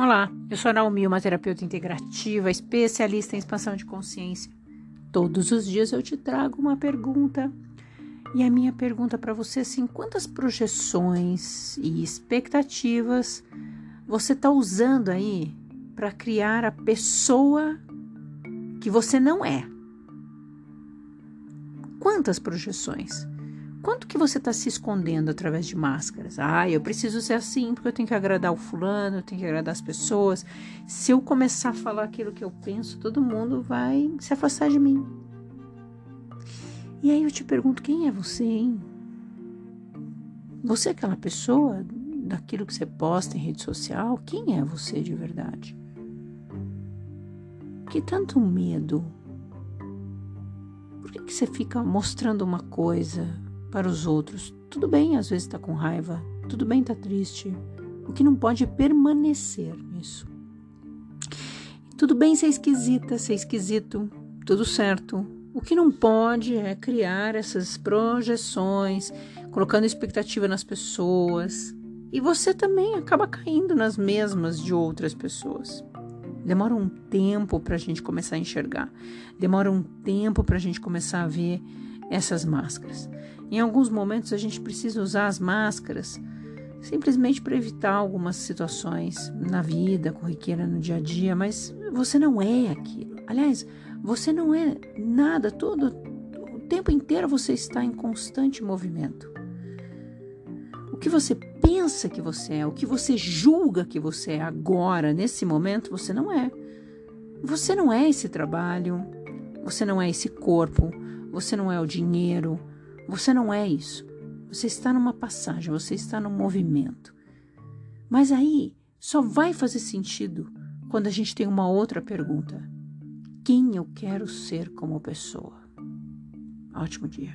Olá, eu sou a Naomi, uma terapeuta integrativa, especialista em expansão de consciência. Todos os dias eu te trago uma pergunta. E a minha pergunta para você é assim: quantas projeções e expectativas você está usando aí para criar a pessoa que você não é? Quantas projeções? Quanto que você está se escondendo através de máscaras? Ah, eu preciso ser assim porque eu tenho que agradar o fulano, eu tenho que agradar as pessoas. Se eu começar a falar aquilo que eu penso, todo mundo vai se afastar de mim. E aí eu te pergunto, quem é você, hein? Você é aquela pessoa daquilo que você posta em rede social? Quem é você de verdade? Que tanto medo? Por que, que você fica mostrando uma coisa, para os outros. Tudo bem, às vezes está com raiva, tudo bem, está triste. O que não pode é permanecer nisso. Tudo bem ser esquisita, ser esquisito, tudo certo. O que não pode é criar essas projeções, colocando expectativa nas pessoas. E você também acaba caindo nas mesmas de outras pessoas. Demora um tempo para a gente começar a enxergar, demora um tempo para a gente começar a ver essas máscaras. Em alguns momentos a gente precisa usar as máscaras simplesmente para evitar algumas situações na vida corriqueira, no dia a dia, mas você não é aquilo. Aliás, você não é nada, todo o tempo inteiro você está em constante movimento. O que você pensa que você é, o que você julga que você é agora, nesse momento, você não é. Você não é esse trabalho, você não é esse corpo, você não é o dinheiro, você não é isso. Você está numa passagem, você está num movimento. Mas aí só vai fazer sentido quando a gente tem uma outra pergunta: quem eu quero ser como pessoa? Ótimo dia.